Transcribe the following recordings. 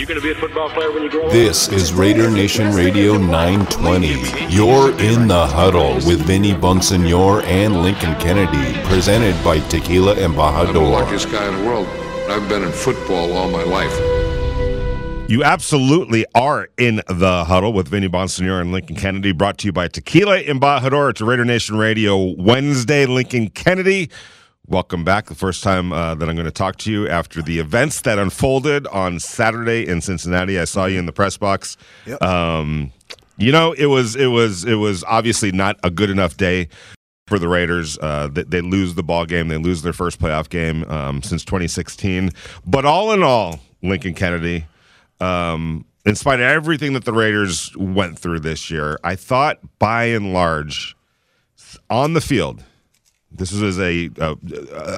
You going to be a football player when you grow up? This is Raider Nation Radio 920. You're in the huddle with Vinny Bonsignore and Lincoln Kennedy, presented by Tequila I'm the Embajador. luckiest guy in the world. I've been in football all my life. You absolutely are in the huddle with Vinny Bonsignore and Lincoln Kennedy, brought to you by Tequila Embajador. It's a Raider Nation Radio Wednesday. Lincoln Kennedy, welcome back. The first time uh, that I'm going to talk to you after the events that unfolded on Saturday in Cincinnati. I saw you in the press box. Um, you know, it was it was it was obviously not a good enough day for the Raiders. Uh, they, they lose the ball game. They lose their first playoff game um, since 2016. But all in all, Lincoln Kennedy, um, in spite of everything that the Raiders went through this year, I thought by and large, on the field, this was a, a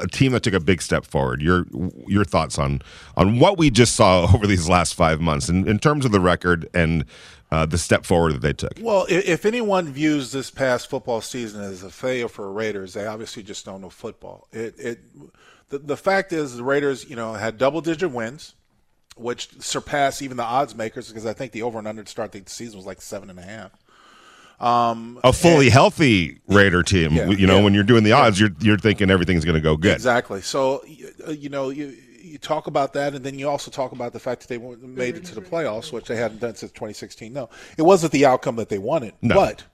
a team that took a big step forward. Your your thoughts on on what we just saw over these last five months, in, in terms of the record and uh, the step forward that they took. Well, if anyone views this past football season as a failure for Raiders, they obviously just don't know football. It, it, the, the fact is, the Raiders, you know, had double-digit wins, which surpassed even the odds makers because I think the over and under to start the season was like seven and a half. Um, a fully and- healthy Raider team. Yeah, you know, yeah. when you're doing the odds, you're you're thinking everything's going to go good. Exactly. So, you know, you you talk about that, and then you also talk about the fact that they made it to the playoffs, which they hadn't done since 2016. No, it wasn't the outcome that they wanted, No. but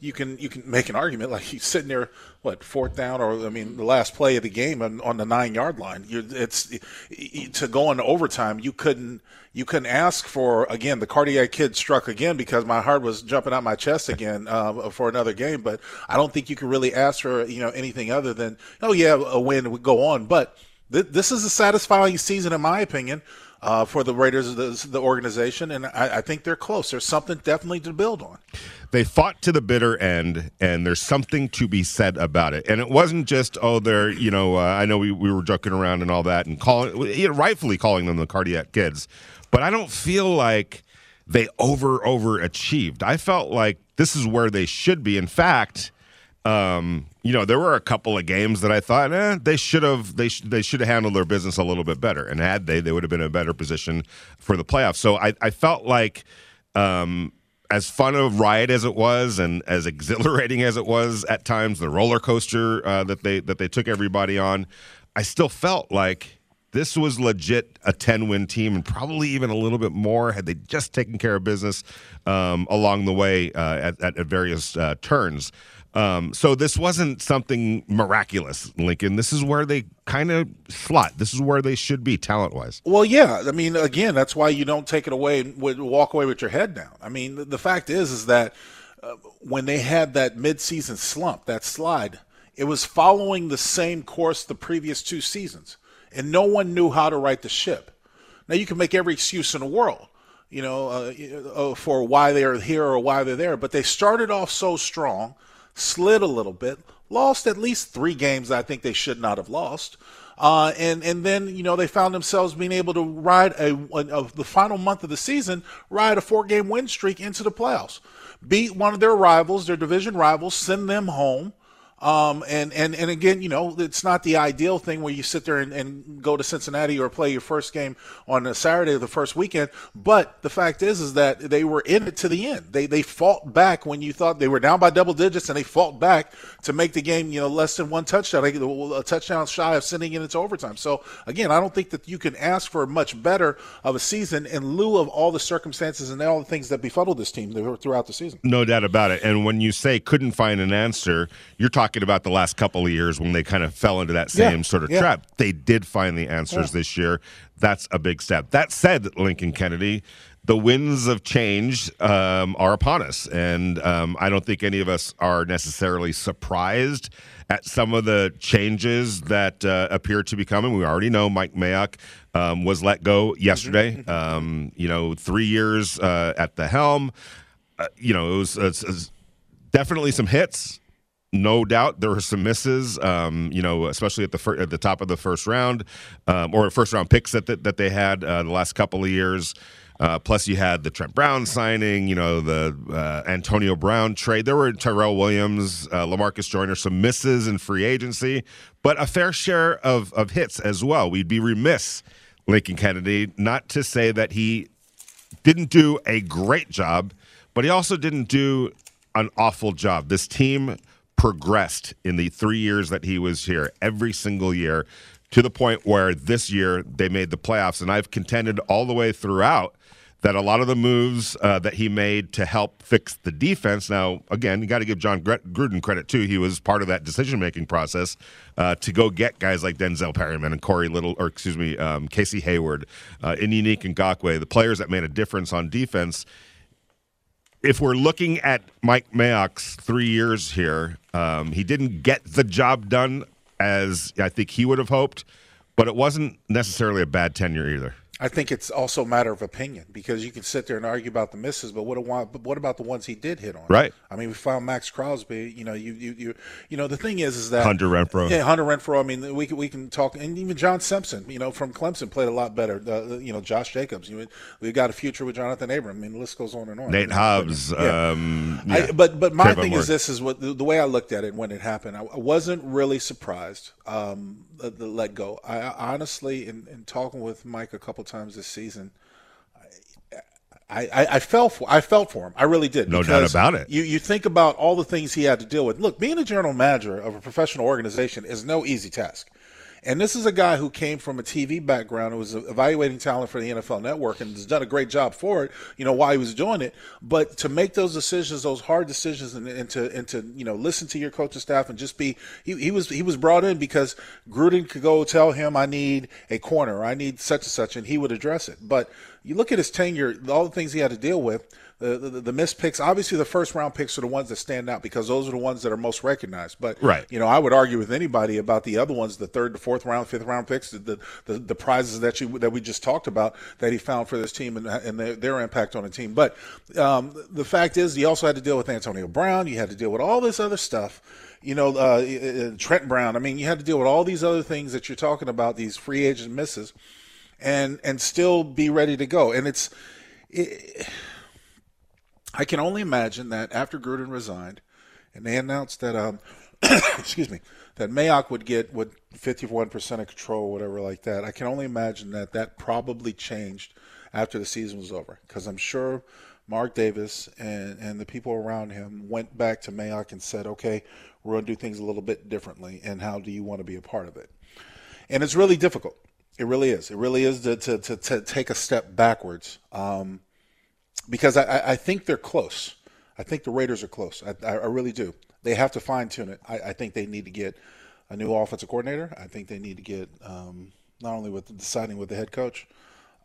you can you can make an argument like he's sitting there, what fourth down, or I mean, the last play of the game on, on the nine yard line. You're, it's to go into overtime. You couldn't you couldn't ask for again. The cardiac kid struck again because my heart was jumping out my chest again uh, for another game. But I don't think you can really ask for you know anything other than oh yeah, a win would go on. But th- this is a satisfying season in my opinion. Uh, for the Raiders, the, the organization, and I, I think they're close. There's something definitely to build on. They fought to the bitter end, and there's something to be said about it. And it wasn't just oh, they're you know uh, I know we, we were joking around and all that, and calling you know, rightfully calling them the cardiac kids, but I don't feel like they over overachieved. I felt like this is where they should be. In fact. Um, you know, there were a couple of games that I thought, eh, they should have they sh- they should have handled their business a little bit better, and had they, they would have been in a better position for the playoffs. So I, I felt like, um, as fun a ride as it was, and as exhilarating as it was at times, the roller coaster uh, that they that they took everybody on, I still felt like this was legit a 10 win team and probably even a little bit more had they just taken care of business um, along the way uh, at, at, at various uh, turns. Um, so this wasn't something miraculous, Lincoln. This is where they kind of slot. This is where they should be talent wise. Well, yeah. I mean, again, that's why you don't take it away and walk away with your head down. I mean, the, fact is, is that uh, when they had that midseason slump, that slide, it was following the same course the previous two seasons, and no one knew how to right the ship. Now you can make every excuse in the world, you know, uh, uh, for why they're here or why they're there, but they started off so strong, slid a little bit, lost at least three games I think they should not have lost. Uh, and and then you know they found themselves being able to ride a, a, of the final month of the season, ride a four game win streak into the playoffs, beat one of their rivals, their division rivals, send them home. Um, and, and, and again, you know, it's not the ideal thing where you sit there and, and go to Cincinnati or play your first game on a Saturday of the first weekend. But the fact is, is that they were in it to the end. They, they fought back when you thought they were down by double digits and they fought back to make the game, you know, less than one touchdown, a touchdown shy of sending it into overtime. So again, I don't think that you can ask for much better of a season in lieu of all the circumstances and all the things that befuddled this team throughout the season. No doubt about it. And when you say couldn't find an answer, you're talking about the last couple of years when they kind of fell into that same Yeah, sort of yeah. trap. They did find the answers Yeah. this year. That's a big step. That said, Lincoln Kennedy, the winds of change um, are upon us. And um, I don't think any of us are necessarily surprised at some of the changes that uh, appear to be coming. We already know Mike Mayock um, was let go yesterday. Um, you know, three years uh, at the helm. Uh, you know, it was, it's, it's definitely some hits. No doubt there were some misses, um, you know, especially at the fir- at the top of the first round, um, or first round picks that that, that they had uh, the last couple of years. Uh, plus, you had the Trent Brown signing, you know, the uh, Antonio Brown trade. There were Tyrell Williams, uh, Lamarcus Joyner, some misses in free agency, but a fair share of of hits as well. We'd be remiss, Lincoln Kennedy, not to say that he didn't do a great job, but he also didn't do an awful job. This team progressed in the three years that he was here, every single year, to the point where this year they made the playoffs. And I've contended all the way throughout that a lot of the moves uh, that he made to help fix the defense. Now, again, you got to give John Gruden credit too. He was part of that decision making process uh, to go get guys like Denzel Perryman and Corey Little, or excuse me, um, Casey Hayward, uh, Yannick Ngakoue, the players that made a difference on defense. If we're looking at Mike Mayock's three years here, um, he didn't get the job done as I think he would have hoped, but it wasn't necessarily a bad tenure either. I think it's also a matter of opinion because you can sit there and argue about the misses, but what, what about the ones he did hit on? Right. I mean, we found Maxx Crosby. You know, you you you, you know the thing is is that Hunter Renfrow. Yeah, Hunter Renfrow. I mean, we can we can talk, and even John Simpson. You know, from Clemson played a lot better. Uh, you know, Josh Jacobs. You we got a future with Jonathan Abram. I mean, the list goes on and on. Nate Hobbs. Yeah. Um, yeah. I, but but my Trayvon thing is this is what the, the, way I looked at it when it happened. I, I wasn't really surprised. Um, the, the let go. I, I honestly, in, in talking with Mike a couple times this season, I, I, I, fell for I felt for him. I really did. No doubt about it. You you think about all the things he had to deal with. Look, being a general manager of a professional organization is no easy task. And this is a guy who came from a TV background, who was evaluating talent for the NFL Network, and has done a great job for it. You know while he was doing it, but to make those decisions, those hard decisions, and, and to and to you know listen to your coaching staff and just be he, he was he was brought in because Gruden could go tell him I need a corner, I need such and such, and he would address it. But you look at his tenure, all the things he had to deal with the, the, the missed picks. Obviously, the first round picks are the ones that stand out because those are the ones that are most recognized. But right. you know, I would argue with anybody about the other ones, the third, the fourth round, fifth round picks, the the, the prizes that you that we just talked about that he found for this team and, and their, their impact on the team. But um, the fact is, you also had to deal with Antonio Brown. You had to deal with all this other stuff you know, uh, uh, Trent Brown. I mean, you had to deal with all these other things that you're talking about, these free agent misses, and and still be ready to go. And it's it, I can only imagine that after Gruden resigned, and they announced that, um, excuse me, that Mayock would get what 51% of control, or whatever like that. I can only imagine that that probably changed after the season was over, because I'm sure Mark Davis and and the people around him went back to Mayock and said, okay, we're going to do things a little bit differently, and how do you want to be a part of it? And it's really difficult. It really is. It really is to to, to, to take a step backwards. Um, because I, I think they're close. I think the Raiders are close. I, I really do. They have to fine tune it. I, I, think they need to get a new offensive coordinator. I think they need to get um, not only with deciding with the head coach.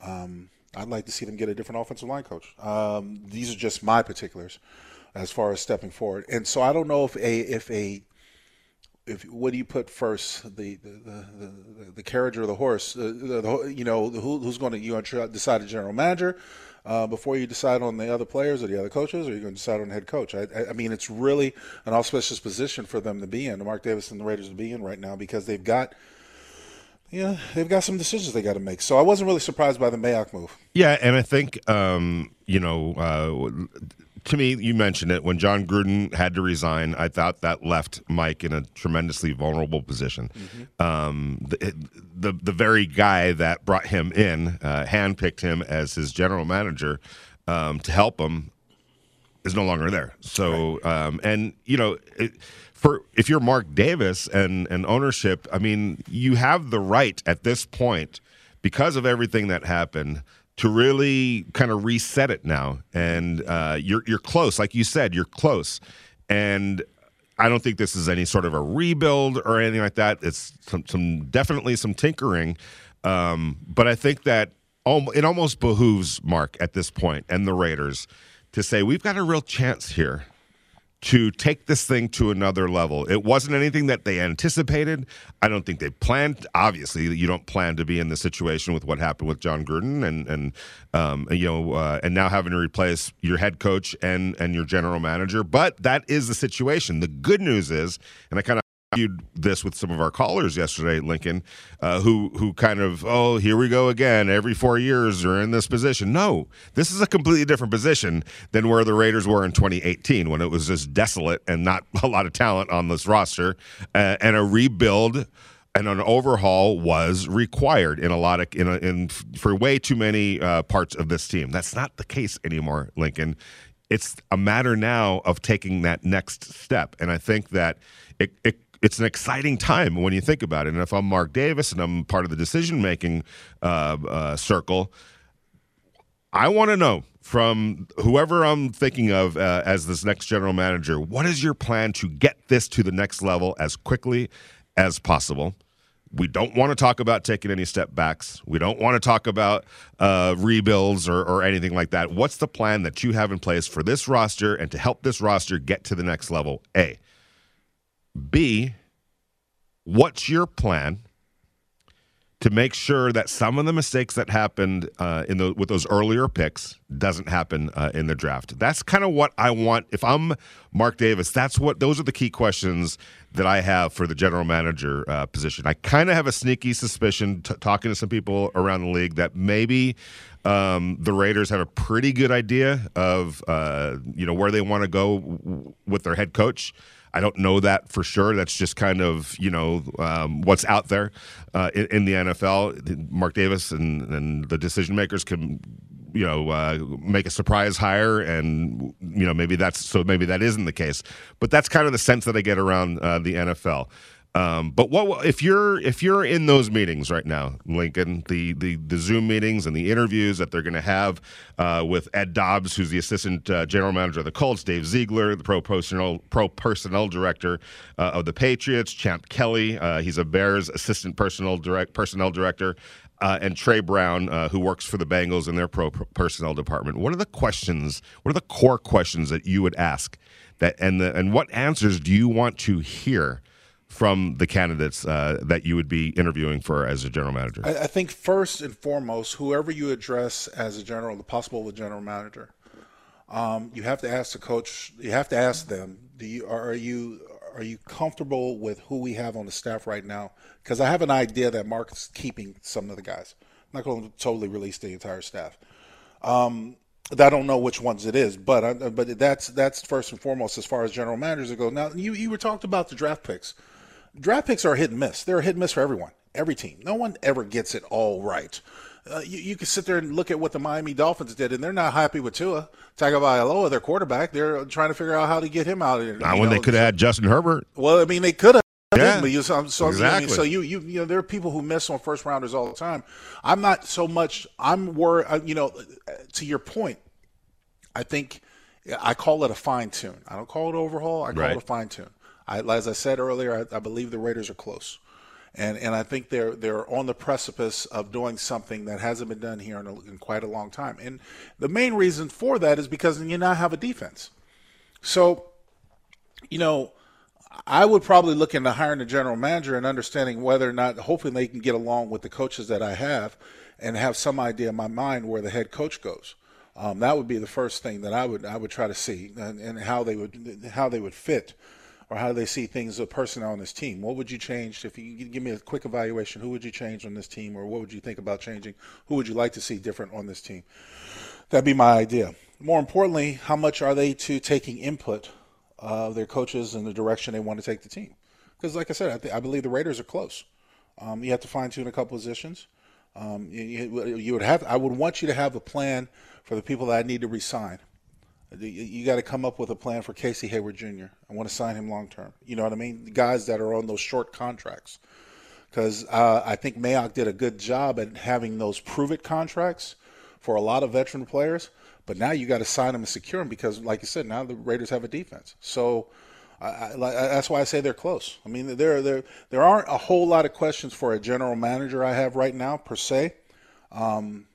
Um, I'd like to see them get a different offensive line coach. Um, these are just my particulars as far as stepping forward. And so I don't know if a if a if what do you put first the the the, the, the carriage or the horse? Uh, the, you know who, who's going to you decide a general manager uh, before you decide on the other players or the other coaches, or you're going to decide on the head coach? I, I mean, it's really an auspicious position for them to be in, Mark Davis and the Raiders to be in right now because they've got. Yeah, they've got some decisions they got to make. So I wasn't really surprised by the Mayock move. Yeah, and I think um, you know uh, to me, you mentioned it when John Gruden had to resign. I thought that left Mike in a tremendously vulnerable position. Mm-hmm. Um, the, the, the very guy that brought him in, uh, handpicked him as his general manager um, to help him, is no longer there. So, right. um, and you know, it, for if you're Mark Davis and and ownership, I mean, you have the right at this point because of everything that happened to really kind of reset it now. And uh, you're you're close, like you said, you're close. And I don't think this is any sort of a rebuild or anything like that. It's some, some definitely some tinkering, um, but I think that it almost behooves Mark at this point and the Raiders to say we've got a real chance here to take this thing to another level. It wasn't anything that they anticipated. I don't think they planned. Obviously, you don't plan to be in the situation with what happened with John Gruden and and um, you know uh, and now having to replace your head coach and and your general manager. But that is the situation. The good news is, and I kind of argued this with some of our callers yesterday, Lincoln, uh, who who kind of oh here we go again. Every four years they're in this position. No, this is a completely different position than where the Raiders were in 2018 when it was just desolate and not a lot of talent on this roster uh, and a rebuild and an overhaul was required in a lot of in, a, in for way too many uh, parts of this team. That's not the case anymore, Lincoln. It's a matter now of taking that next step, and I think that it, it it's an exciting time when you think about it. And if I'm Mark Davis and I'm part of the decision making uh, uh, circle, I want to know from whoever I'm thinking of uh, as this next general manager what is your plan to get this to the next level as quickly as possible? We don't want to talk about taking any step backs. We don't want to talk about uh, rebuilds or, or anything like that. What's the plan that you have in place for this roster and to help this roster get to the next level? A. B, what's your plan to make sure that some of the mistakes that happened uh, in the, with those earlier picks doesn't happen uh, in the draft? That's kind of what I want. If I'm Mark Davis, that's what those are the key questions that I have for the general manager uh, position. I kind of have a sneaky suspicion, t- talking to some people around the league, that maybe um, the Raiders have a pretty good idea of uh, you know where they want to go w- with their head coach. I don't know that for sure. That's just kind of you know um, what's out there uh, in, in, the NFL. Mark Davis and, and the decision makers can you know uh, make a surprise hire, and you know maybe that's so maybe that isn't the case. But that's kind of the sense that I get around uh, the NFL. Um, but what if you're if you're in those meetings right now, Lincoln, the the, the Zoom meetings and the interviews that they're going to have uh, with Ed Dodds, who's the assistant uh, general manager of the Colts, Dave Ziegler, the pro personnel pro personnel director uh, of the Patriots, Champ Kelly, uh, he's a Bears assistant personnel direct personnel director. Uh, and Trey Brown, uh, who works for the Bengals in their pro personnel department. What are the questions? What are the core questions that you would ask? That and the, and what answers do you want to hear from the candidates uh, that you would be interviewing for as a general manager? I, I, think first and foremost, whoever you address as a general, the possible the general manager, um, you have to ask the coach. You have to ask them: Do you are you are you comfortable with who we have on the staff right now? Because I have an idea that Mark's keeping some of the guys. I'm not going to totally release the entire staff. Um, I don't know which ones it is, but I, but that's that's first and foremost as far as general managers go. Now you you were talked about the draft picks draft picks are hit and miss. They're a hit and miss for everyone, every team. No one ever gets it all right. Uh, you, you, can sit there and look at what the Miami Dolphins did, and they're not happy with Tua Tagovailoa, their quarterback. They're trying to figure out how to get him out of there. Not when know, they could have had Justin Herbert. Well, I mean, they could have. Yeah, so, so, exactly. I mean, so you, you, you know, there are people who miss on first rounders all the time. I'm not so much. I'm worried. Uh, you know, to your point, I think I call it a fine tune. I don't call it overhaul. I call right. it a fine tune. I, as I said earlier, I, I believe the Raiders are close and and I think they're they're on the precipice of doing something that hasn't been done here in, a, in, quite a long time. And the main reason for that is because you now have a defense. So, you know, I would probably look into hiring a general manager and understanding whether or not, hoping they can get along with the coaches that I have, and have some idea in my mind where the head coach goes. Um, that would be the first thing that I would I would try to see and, and how they would how they would fit or how do they see things a personnel on this team? What would you change if you give me a quick evaluation? Who would you change on this team, or what would you think about changing? Who would you like to see different on this team? That'd be my idea. More importantly, how much are they to taking input of their coaches and the direction they want to take the team? Because, like I said, I, th- I, believe the Raiders are close. Um, you have to fine tune a couple positions. Um, you, you, would have. I would want you to have a plan for the people that I need to resign you got to come up with a plan for Casey Hayward Jr. I want to sign him long term. You know what I mean? Guys that are on those short contracts. Because uh, I think Mayock did a good job at having those prove it contracts for a lot of veteran players. But now you got to sign them and secure them because, like you said, now the Raiders have a defense. So I, I, that's why I say they're close. I mean, there there there aren't a whole lot of questions for a general manager I have right now per se. Um,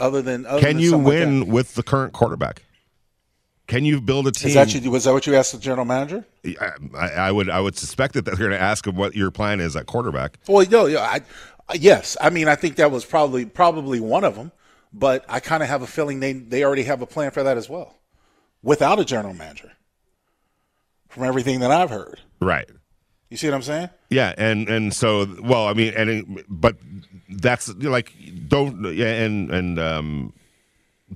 other than other can than you win like with the current quarterback? Can you build a team? That you, was that what you asked the general manager? I, I, would I would suspect that they're going to ask him what your plan is at quarterback. Well, no, yeah, I, uh, yes. I mean, I think that was probably probably one of them, but I kind of have a feeling they they already have a plan for that as well, without a general manager. From everything that I've heard, right? You see what I'm saying? Yeah, and and so well, I mean, and but that's like don't yeah, and and um,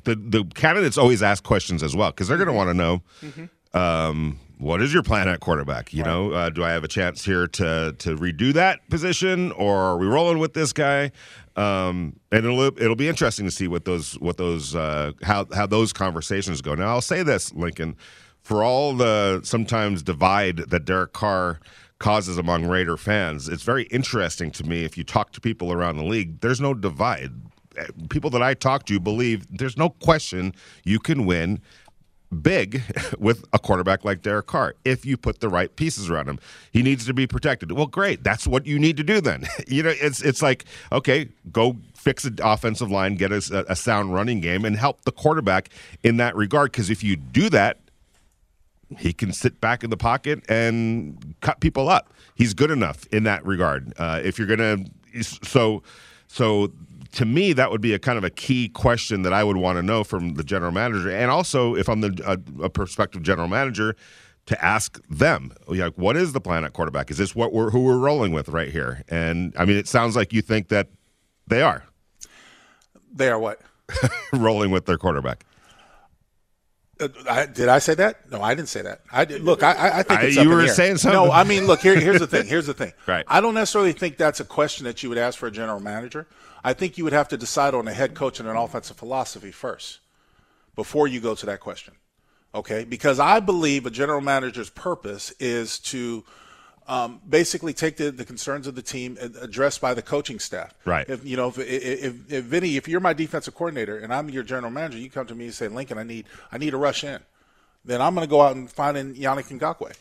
the the candidates always ask questions as well because they're going to want to know. Mm-hmm. Um, what is your plan at quarterback? You right. know, uh, do I have a chance here to to redo that position, or are we rolling with this guy? Um, and it'll it'll be interesting to see what those what those uh, how how those conversations go. Now, I'll say this, Lincoln, for all the sometimes divide that Derek Carr causes among Raider fans, it's very interesting to me. If you talk to people around the league, there's no divide. People that I talk to believe there's no question you can win big with a quarterback like Derek Carr if you put the right pieces around him. He needs to be protected. Well, great. That's what you need to do then. you know, it's it's like okay, go fix the offensive line, get a, a sound running game, and help the quarterback in that regard. Because if you do that, he can sit back in the pocket and cut people up. He's good enough in that regard. Uh, if you're gonna, so so to me, that would be a kind of a key question that I would want to know from the general manager, and also if I'm the a, a prospective general manager, to ask them, like, what is the plan at quarterback? Is this what we're who we're rolling with right here? And I mean, it sounds like you think that they are. They are what? rolling with their quarterback. I, did I say that? No, I didn't say that. I did, look. I, I think it's you were saying something. No, I mean, look. Here, here's the thing. Here's the thing. right. I don't necessarily think that's a question that you would ask for a general manager. I think you would have to decide on a head coach and an offensive philosophy first before you go to that question. Okay? Because I believe a general manager's purpose is to um, basically take the, the concerns of the team addressed by the coaching staff. Right. If you know, if, if, if Vinny, if you're my defensive coordinator and I'm your general manager, you come to me and say, Lincoln, I need I need a rush in. Then I'm going to go out and find in Yannick Ngakoue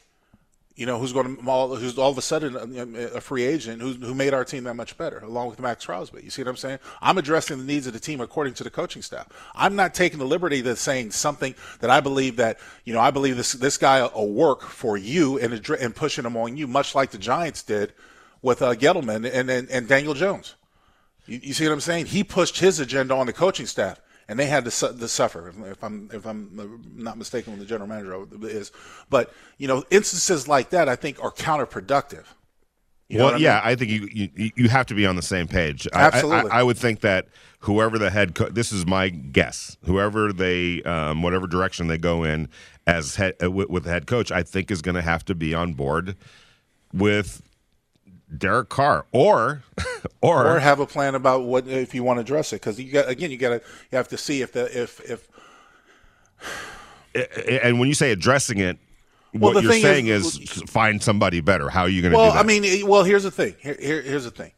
you know, who's going to all, who's all of a sudden a, a free agent who, who made our team that much better, along with Maxx Crosby. You see what I'm saying? I'm addressing the needs of the team according to the coaching staff. I'm not taking the liberty of saying something that I believe that you know I believe this this guy will work for you and and pushing him on you, much like the Giants did with uh, Gettleman and, and and Daniel Jones. You, you see what I'm saying? He pushed his agenda on the coaching staff and they had to, su- to suffer. If I'm if I'm not mistaken, when the general manager is, but you know, instances like that I think are counterproductive. You know well, yeah, I, mean? I think you, you you have to be on the same page. Absolutely, I, I, I would think that whoever the head coach, this is my guess, whoever they, um, whatever direction they go in as head uh, with, with the head coach, I think is going to have to be on board with Derek Carr, or or or have a plan about what if you want to address it because you got again you got to you have to see if the if if and when you say addressing it well, what you're saying is, is, find somebody better. How are you going to well i mean well here's the thing. Here, here, here's the thing.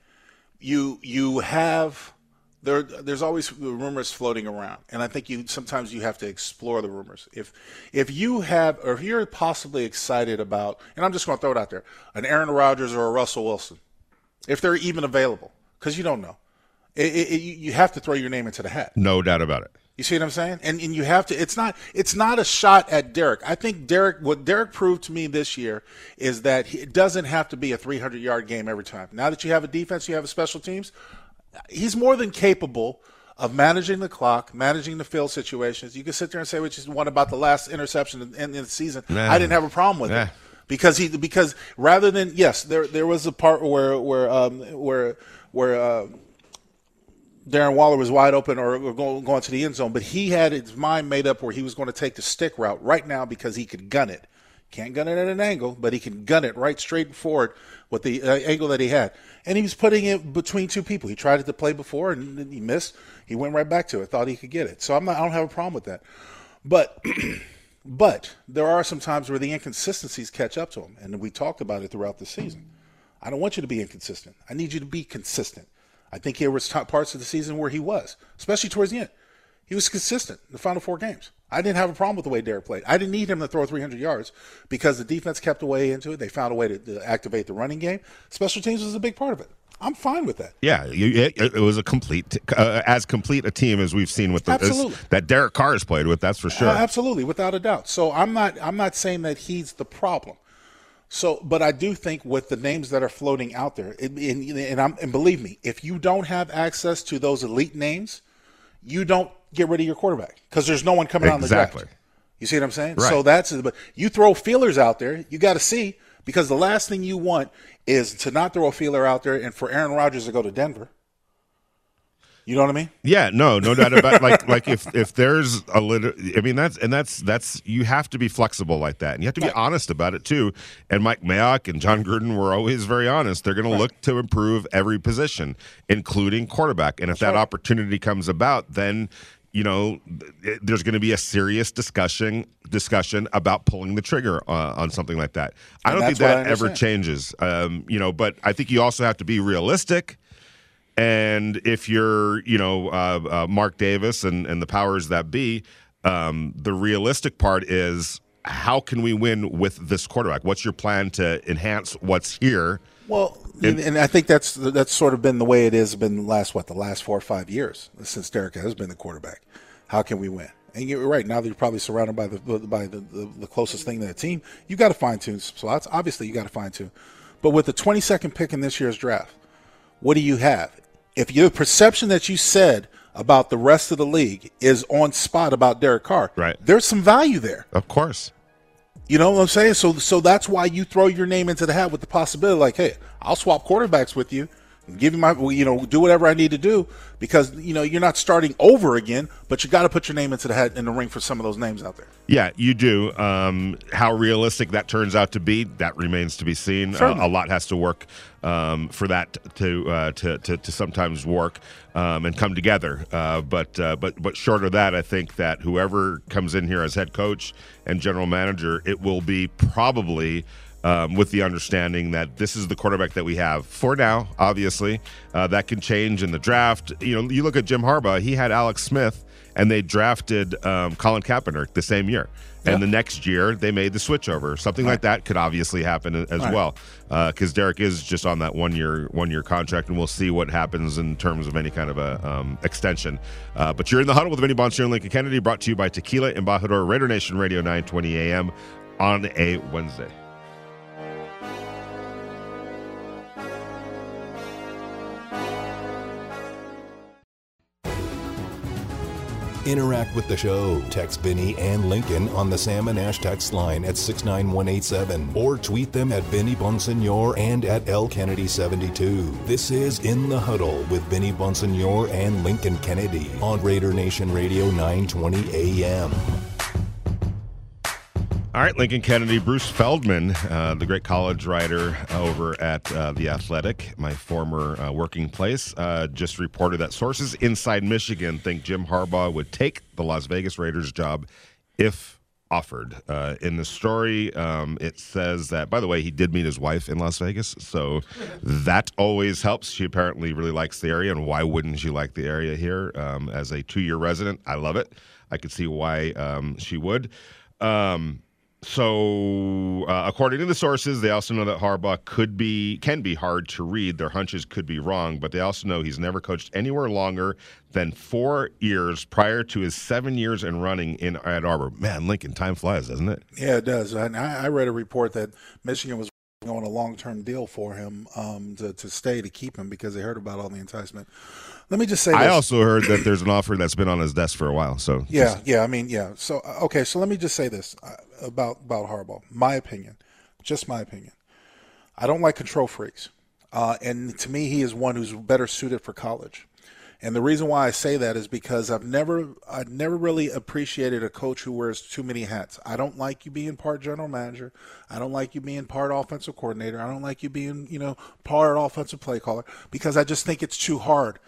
You you have there there's always rumors floating around and i think you sometimes you have to explore the rumors if if you have or if you're possibly excited about and i'm just going to throw it out there an aaron rodgers or a russell wilson if they're even available because you don't know it, it, you have to throw your name into the hat no doubt about it you see what I'm saying? And and you have to. It's not. It's not a shot at Derek. I think Derek. What Derek proved to me this year is that he, it doesn't have to be a 300 yard game every time. Now that you have a defense, you have a special teams he's more than capable of managing the clock, managing the field situations. You can sit there and say which is one about the last interception in, in the season. Nah. I didn't have a problem with nah. it because he because rather than yes, there there was a part where where um, where where. Uh, Darren Waller was wide open or, or going, going to the end zone, but he had his mind made up where he was going to take the stick route right now because he could gun it. Can't gun it at an angle, but he can gun it right straight forward with the uh, angle that he had. And he was putting it between two people. He tried it to play before and he missed. He went right back to it. Thought he could get it. So I'm not. I don't have a problem with that. But but there are some times where the inconsistencies catch up to him, and we talked about it throughout the season. I don't want you to be inconsistent. I need you to be consistent. I think there was parts of the season where he was, especially towards the end. He was consistent in the final four games. I didn't have a problem with the way Derek played. I didn't need him to throw 300 yards because the defense kept away into it. They found a way to, to activate the running game. Special teams was a big part of it. I'm fine with that. Yeah, it, it was a complete, uh, as complete a team as we've seen with the, absolutely. that Derek Carr has played with. That's for sure. Uh, absolutely, without a doubt. So I'm not, I'm not saying that he's the problem. So, but I do think with the names that are floating out there, and, and, and believe me, if you don't have access to those elite names, you don't get rid of your quarterback because there's no one coming exactly. on the draft. You see what I'm saying? Right. So that's but you throw feelers out there, you got to see because the last thing you want is to not throw a feeler out there and for Aaron Rodgers to go to Denver. You know what I mean? Yeah, no, no doubt about like like if if there's a little I mean that's and that's that's you have to be flexible like that. And you have to be Right. honest about it too. And Mike Mayock and John Gruden were always very honest. They're going to look to improve every position, including quarterback. And if that right. opportunity comes about, then you know th- there's going to be a serious discussion discussion about pulling the trigger uh, on something like that. I And don't think that's what I that ever changes. Um, you know, but I think you also have to be realistic. And if you're, you know, uh, uh, Mark Davis and, and the powers that be, um, the realistic part is how can we win with this quarterback? What's your plan to enhance what's here? Well, and, and I think that's that's sort of been the way it has been the last what the last four or five years since Derek has been the quarterback. How can we win? And you're right now that you're probably surrounded by the by the, the, the closest thing to the team. You got to fine tune some slots. Obviously, you got to fine tune. But with the 22nd pick in this year's draft, what do you have? If your perception that you said about the rest of the league is on spot about Derek Carr, Right. There's some value there. Of course. You know what I'm saying? So so that's why you throw your name into the hat with the possibility, like, hey, I'll swap quarterbacks with you, give you my, you know, do whatever I need to do because you know you're not starting over again, but you got to put your name into the hat in the ring for some of those names out there. Yeah, you do. Um, how realistic that turns out to be, that remains to be seen. Uh, a lot has to work um, for that to, uh, to to to sometimes work um, and come together. Uh, but uh, but but short of that, I think that whoever comes in here as head coach and general manager, it will be probably. Um, with the understanding that this is the quarterback that we have for now, obviously, uh, that can change in the draft. You know, you look at Jim Harbaugh; he had Alex Smith, and they drafted um, Colin Kaepernick the same year. And Yeah. the next year, they made the switch over. Something like that could obviously happen as Right. well, because Derek is just on that one year one year contract, and we'll see what happens in terms of any kind of a um, extension. Uh, but you're in the huddle with Vinny Bonsignore and Lincoln Kennedy, brought to you by Tequila Embajador Raider Nation Radio 920 AM on a Wednesday. Interact with the show. Text Vinny and Lincoln on the Sam and Ash text line at 69187 or tweet them at Vinny Bonsignore and at L Kennedy 72. This is In the Huddle with Vinny Bonsignore and Lincoln Kennedy on Raider Nation Radio 920 AM. All right, Lincoln Kennedy, Bruce Feldman, uh, the great college writer over at uh, The Athletic, my former uh, working place, uh, just reported that sources inside Michigan think Jim Harbaugh would take the Las Vegas Raiders job if offered. Uh, in the story, um, it says that, by the way, he did meet his wife in Las Vegas, so that always helps. She apparently really likes the area, and why wouldn't she like the area here? Um, as a two year resident, I love it. I could see why um, she would. Um, so, uh, according to the sources, they also know that Harbaugh could be can be hard to read. Their hunches could be wrong, but they also know he's never coached anywhere longer than four years prior to his seven years in running in Ann Arbor. Man, Lincoln, time flies, doesn't it? Yeah, it does. I, I read a report that Michigan was on a long term deal for him um, to, to stay to keep him because they heard about all the enticement. Let me just say I also heard that there's an offer that's been on his desk for a while. So, Yeah, yeah. I mean, yeah. So uh, okay, so let me just say this uh, about about Harbaugh. My opinion, just my opinion. I don't like control freaks, uh, and to me, he is one who's better suited for college. And the reason why I say that is because I've never I've never really appreciated a coach who wears too many hats. I don't like you being part general manager. I don't like you being part offensive coordinator. I don't like you being, you know, part offensive play caller because I just think it's too hard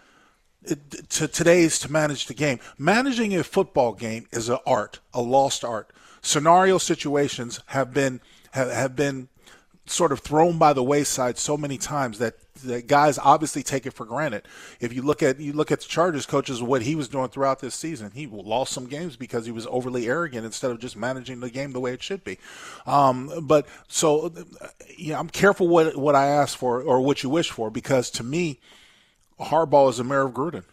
it, to today's to manage the game. Managing a football game is an art, a lost art. Scenario situations have been have, have been sort of thrown by the wayside so many times that, that guys obviously take it for granted. If you look at you look at the Chargers coaches, what he was doing throughout this season, he lost some games because he was overly arrogant instead of just managing the game the way it should be. Um, but so, yeah, I'm careful what what I ask for or what you wish for because to me, Harbaugh is a mayor of Gruden.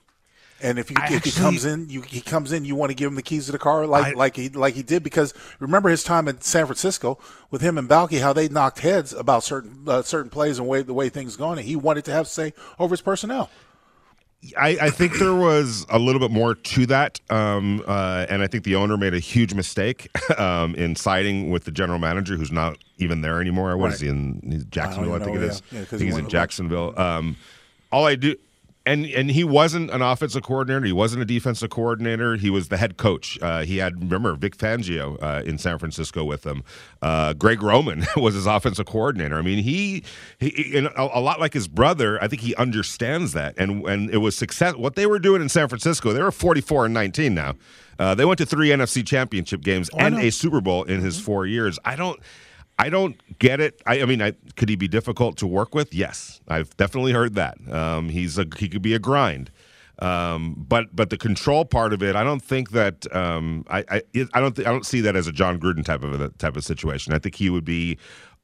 And if, you, I if he comes in, you, he comes in. You want to give him the keys to the car, like I- like he like he did, because remember his time in San Francisco with him and Baalke, how they knocked heads about certain uh, certain plays and way the way things going, and he wanted to have say over his personnel. I, I think there was a little bit more to that, um, uh, and I think the owner made a huge mistake um, in siding with the general manager, who's not even there anymore. What is Right. he in he's Jacksonville? I, even think know, it yeah. is. Yeah, 'cause I think he he's in. Jacksonville. Um, all I do, and and he wasn't an offensive coordinator. He wasn't a defensive coordinator. He was the head coach. Uh, he had remember Vic Fangio uh, in San Francisco with him. Uh, Greg Roman was his offensive coordinator. I mean, he, he a, a, lot like his brother. I think he understands that, and and it was success. What they were doing in San Francisco, they were forty four and nineteen now. Uh, they went to three NFC Championship games oh, and a Super Bowl in his mm-hmm. four years. I don't. I don't get it. I, I mean, I, could he be difficult to work with? Yes, I've definitely heard that. Um, he's a he could be a grind, um, but but the control part of it, I don't think that um, I I, I don't th- I don't see that as a John Gruden type of a, type of situation. I think he would be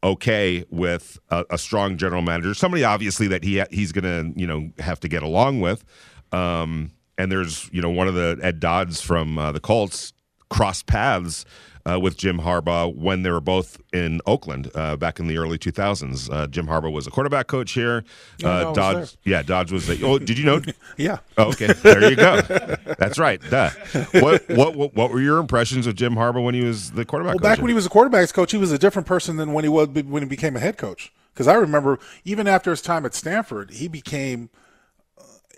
okay with a, a strong general manager, somebody obviously that he he's to you know have to get along with. Um, and there's you know one of the Ed Dodds from uh, the Colts crossed paths uh, with Jim Harbaugh when they were both in Oakland uh, back in the early 2000s. Uh, Jim Harbaugh was a quarterback coach here. Uh, Dodds, yeah, Dodds was the. Oh, did you know? yeah. Oh, okay, there you go. That's right. Duh. What, what, what what were your impressions of Jim Harbaugh when he was the quarterback? Well, back when he was a quarterbacks coach, he was a different person than when he was when he became a head coach. Because I remember even after his time at Stanford, he became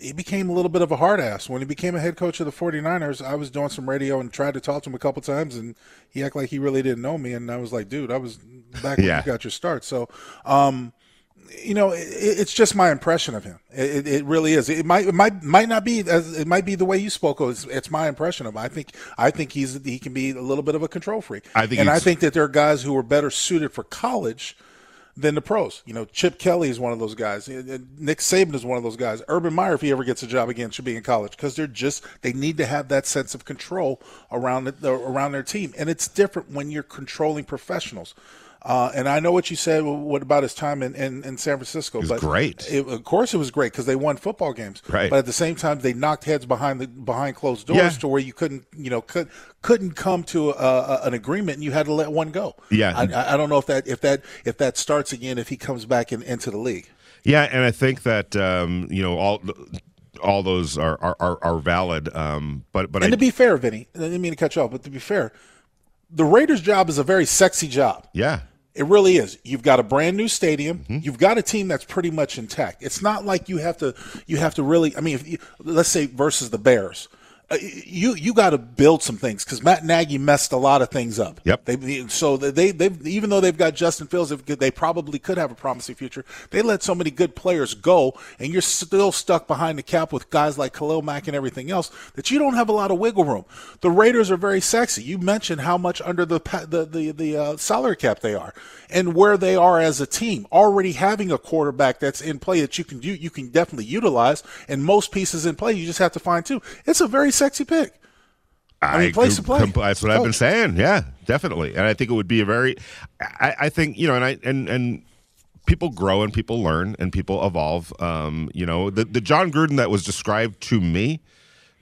he became a little bit of a hard ass. When he became a head coach of the 49ers, I was doing some radio and tried to talk to him a couple times, and he acted like he really didn't know me. And I was like, dude, I was back when yeah. you got your start. So, um, you know, it, it's just my impression of him. It, it, really is. It might, it might, might not be as it might be the way you spoke. It's, it's my impression of him. I think, I think he's he can be a little bit of a control freak. I think, and I think that there are guys who are better suited for college than the pros. You know, Chip Kelly is one of those guys. Nick Saban is one of those guys. Urban Meyer, if he ever gets a job again, should be in college because they're just they need to have that sense of control around it, around their team, and it's different when you're controlling professionals. Uh, and I know what you said. What about his time in, in, in San Francisco? It was but great. It, of course, it was great because they won football games. Right. But at the same time, they knocked heads behind the behind closed doors yeah. to where you couldn't, you know, could couldn't come to a, a, an agreement, and you had to let one go. Yeah. I, I, don't know if that if that if that starts again if he comes back in, into the league. Yeah, and I think that um, you know all all those are are, are valid. Um, but but and I, to be fair, Vinny, I didn't mean to cut you off, but to be fair, the Raiders' job is a very sexy job. Yeah. It really is. You've got a brand new stadium. Mm-hmm. You've got a team that's pretty much intact. It's not like you have to you have to really. I mean, you, let's say versus the Bears you you got to build some things because Matt Nagy messed a lot of things up. Yep. They, so they they even though they've got Justin Fields, they probably could have a promising future. They let so many good players go, and you're still stuck behind the cap with guys like Khalil Mack and everything else that you don't have a lot of wiggle room. The Raiders are very sexy. You mentioned how much under the the the, the uh, salary cap they are, and where they are as a team. Already having a quarterback that's in play that you can do, you can definitely utilize, and most pieces in play you just have to find too. It's a very sexy pick. I, I mean, place to play. Comp- that's what I've been saying. Yeah, definitely. And I think it would be a very. I, I think you know, and I and and people grow and people learn and people evolve. Um, you know, the the Jon Gruden that was described to me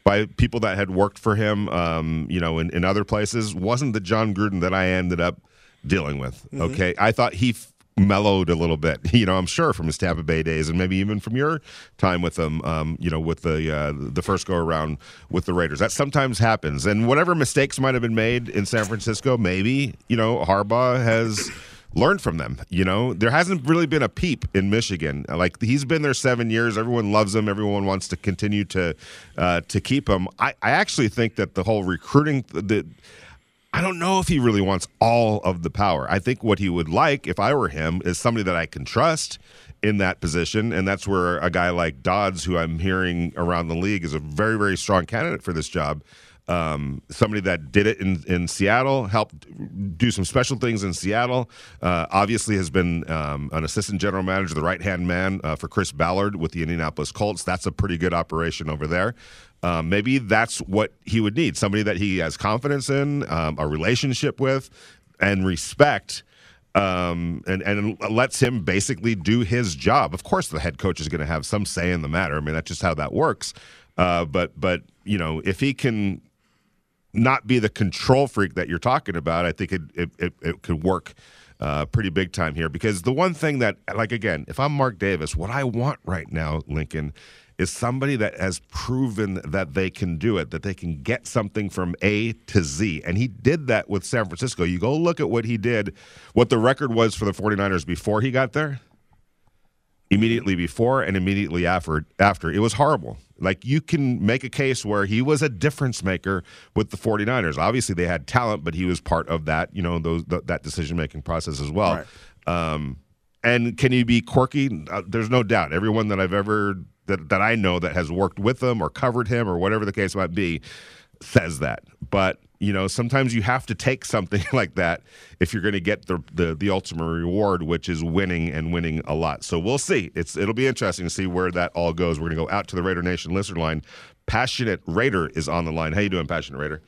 by people that had worked for him, um, you know, in, in other places, wasn't the John Gruden that I ended up dealing with. Mm-hmm. Okay, I thought he mellowed a little bit. You know, I'm sure from his Tampa Bay days, and maybe even from your time with them. Um, you know, with the uh, the first go around with the Raiders, that sometimes happens. And whatever mistakes might have been made in San Francisco, maybe you know Harbaugh has. learned from them. You know, there hasn't really been a peep in Michigan. Like he's been there seven years. Everyone loves him. Everyone wants to continue to uh, to keep him. I, I actually think that the whole recruiting the I don't know if he really wants all of the power. I think what he would like, if I were him, is somebody that I can trust in that position. And that's where a guy like Dodds, who I'm hearing around the league, is a very, very strong candidate for this job. Um, somebody that did it in, in Seattle, helped do some special things in Seattle. Uh, obviously, has been um, an assistant general manager, the right hand man uh, for Chris Ballard with the Indianapolis Colts. That's a pretty good operation over there. Um, maybe that's what he would need somebody that he has confidence in, um, a relationship with, and respect. Um, and, and lets him basically do his job. Of course, the head coach is going to have some say in the matter. I mean, that's just how that works. Uh, but but you know, if he can not be the control freak that you're talking about, I think it it, it, it could work uh, pretty big time here. Because the one thing that, like again, if I'm Mark Davis, what I want right now, Lincoln, is somebody that has proven that they can do it, that they can get something from A to Z. And he did that with San Francisco. You go look at what he did, what the record was for the 49ers before he got there. Immediately before and immediately after after. It was horrible. Like you can make a case where he was a difference maker with the 49ers. Obviously they had talent but he was part of that you know those th- that decision making process as well. Right. um, and can he be quirky? Uh, there's no doubt. Everyone that i've ever that, that i know that has worked with him or covered him or whatever the case might be says that but you know sometimes you have to take something like that if you're going to get the, the, the ultimate reward which is winning and winning a lot so we'll see it's it'll be interesting to see where that all goes we're going to go out to the raider nation listener line passionate raider is on the line how you doing passionate raider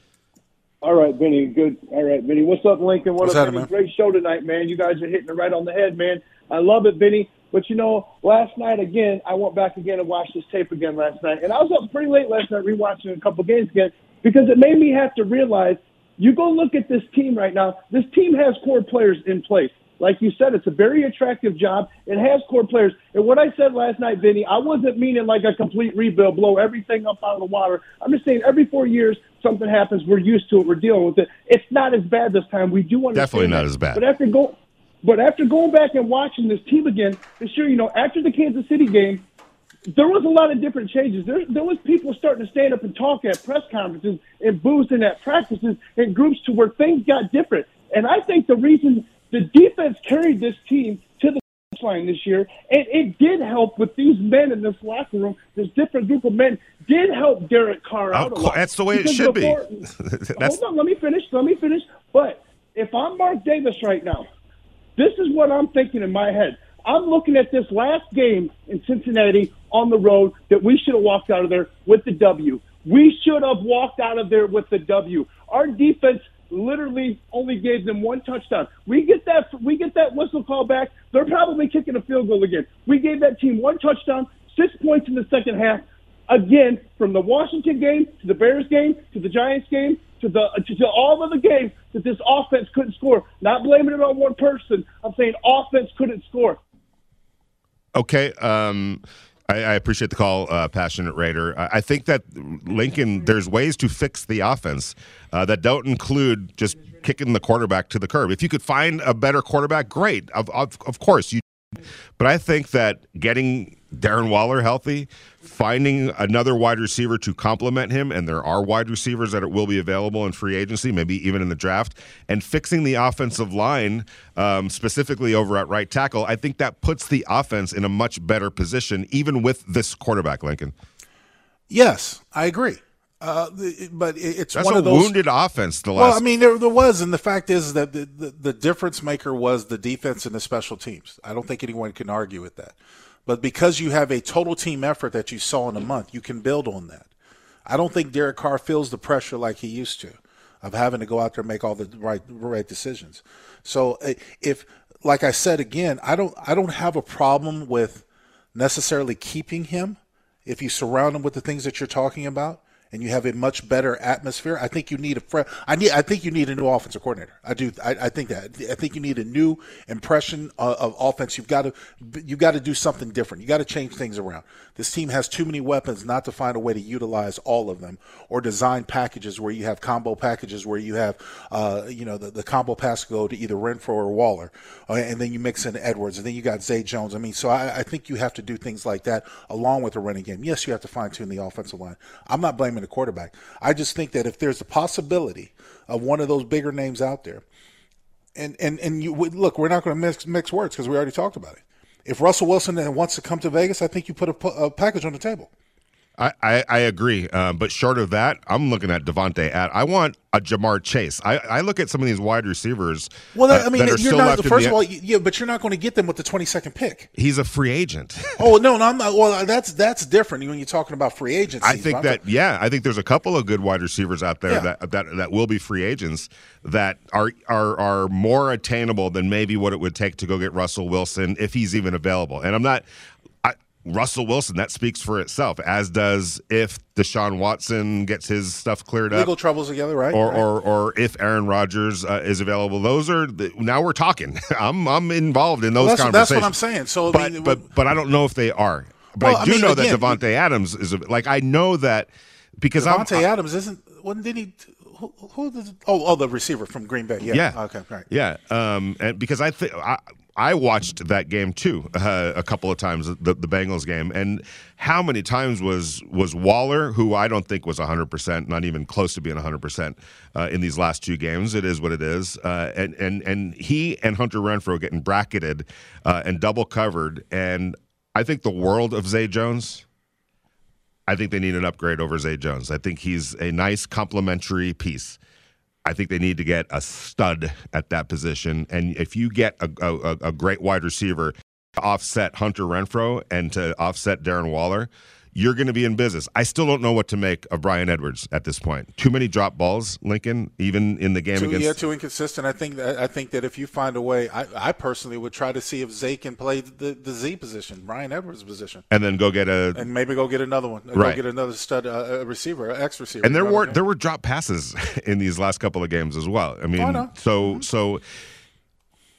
all right, Benny. Good. All right, Benny. What's up, Lincoln? What what's up, Benny? Great show tonight, man. You guys are hitting it right on the head, man. I love it, Benny. But you know, last night again, I went back again and watched this tape again last night, and I was up pretty late last night rewatching a couple games again because it made me have to realize you go look at this team right now. This team has core players in place. Like you said, it's a very attractive job. It has core players. And what I said last night, Vinny, I wasn't meaning like a complete rebuild, blow everything up out of the water. I'm just saying every four years something happens. We're used to it. We're dealing with it. It's not as bad this time. We do understand. Definitely not that. as bad. But after go, but after going back and watching this team again, this year, you know, after the Kansas City game, there was a lot of different changes. There, there was people starting to stand up and talk at press conferences and booths and at practices and groups to where things got different. And I think the reason the defense carried this team to the line this year, and it did help with these men in this locker room, this different group of men, did help Derek Carr out. Course, that's the way it should before, be. hold on, let me finish. Let me finish. But if I'm Mark Davis right now, this is what I'm thinking in my head. I'm looking at this last game in Cincinnati on the road that we should have walked out of there with the W. We should have walked out of there with the W. Our defense literally only gave them one touchdown. We get that we get that whistle call back. They're probably kicking a field goal again. We gave that team one touchdown, six points in the second half. Again, from the Washington game to the Bears game to the Giants game to the to, to all of the games that this offense couldn't score. Not blaming it on one person. I'm saying offense couldn't score. Okay. Um, I, I, appreciate the call, uh, passionate Raider. I, I, think that Lincoln, there's ways to fix the offense uh, that don't include just kicking the quarterback to the curb. If you could find a better quarterback, great. Of, of, of course, you. But I think that getting Darren Waller healthy, finding another wide receiver to complement him, and there are wide receivers that it will be available in free agency, maybe even in the draft, and fixing the offensive line, um, specifically over at right tackle, I think that puts the offense in a much better position, even with this quarterback, Lincoln. Yes, I agree. Uh, but it's That's one of those wounded offense. The last. Well, I mean, there, there was, and the fact is that the, the, the difference maker was the defense and the special teams. I don't think anyone can argue with that. But because you have a total team effort that you saw in a month, you can build on that. I don't think Derek Carr feels the pressure like he used to of having to go out there and make all the right right decisions. So eh, if like I said again, I don't I don't have a problem with necessarily keeping him if you surround him with the things that you're talking about and you have a much better atmosphere. I think you need a fresh. I need. I think you need a new offensive coordinator. I do. I, I think that. I think you need a new impression of, of offense. You've got to. You've got to do something different. You got to change things around. This team has too many weapons not to find a way to utilize all of them, or design packages where you have combo packages where you have, uh, you know, the, the combo pass go to either Renfrow or Waller, uh, and then you mix in Edwards, and then you got Zay Jones. I mean, so I, I think you have to do things like that along with the running game. Yes, you have to fine tune the offensive line. I'm not blaming the quarterback. I just think that if there's a possibility of one of those bigger names out there, and and and you look, we're not going to mix mix words because we already talked about it. If Russell Wilson wants to come to Vegas, I think you put a, a package on the table. I, I, I agree, uh, but short of that, I'm looking at Davante. At I want a Ja'Marr Chase. I, I look at some of these wide receivers. Well, uh, I mean, you're not. First of all, yeah, but you're not going to get them with the 22nd pick. He's a free agent. oh no, no, I'm not. Well, that's that's different when you're talking about free agents. I think that talking, yeah, I think there's a couple of good wide receivers out there yeah. that, that that will be free agents that are are are more attainable than maybe what it would take to go get Russell Wilson if he's even available. And I'm not Russell Wilson, that speaks for itself, as does if Deshaun Watson gets his stuff cleared up. Legal troubles together, right? Or, right. or, or if Aaron Rodgers uh, is available. Those are, the, now we're talking. I'm, I'm involved in those well, that's, conversations. That's what I'm saying. So, but, I mean, but, but I don't know if they are. But well, I do I mean, know again, that Davante Adams is, like, I know that because Davante Adams isn't, wasn't, did he, who, who oh, oh, the receiver from Green Bay. Yeah. yeah. Okay. Right. Yeah. Um, and because I think I watched that game too uh, a couple of times, the, the Bengals game, and how many times was was Waller, who I don't think was 100 percent, not even close to being 100 uh, percent in these last two games. It is what it is, uh, and and and he and Hunter Renfrow getting bracketed uh, and double covered, and I think the world of Zay Jones. I think they need an upgrade over Zay Jones. I think he's a nice complementary piece. I think they need to get a stud at that position. And if you get a, a, a great wide receiver to offset Hunter Renfrow and to offset Darren Waller, you're going to be in business. I still don't know what to make of Bryan Edwards at this point. Too many drop balls, Lincoln, even in the game too, against. Yeah, too inconsistent. I think that I think that if you find a way, I, I personally would try to see if Zay can play the, the Z position, Bryan Edwards' position, and then go get a and maybe go get another one, right. go get another stud uh, receiver, X receiver. And there were there were drop passes in these last couple of games as well. I mean, oh, so mm-hmm. so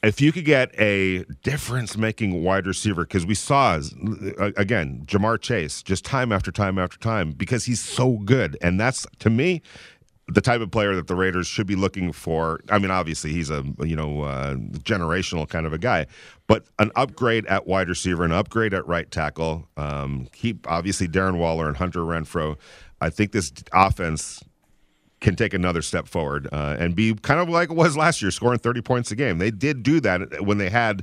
if you could get a difference making wide receiver, because we saw, again, Ja'Marr Chase just time after time after time because he's so good. And that's, to me, the type of player that the Raiders should be looking for. I mean, obviously he's a you know uh, generational kind of a guy, but an upgrade at wide receiver, an upgrade at right tackle. Um, keep obviously Darren Waller and Hunter Renfrow. I think this offense can take another step forward uh, and be kind of like it was last year, scoring 30 points a game. They did do that when they had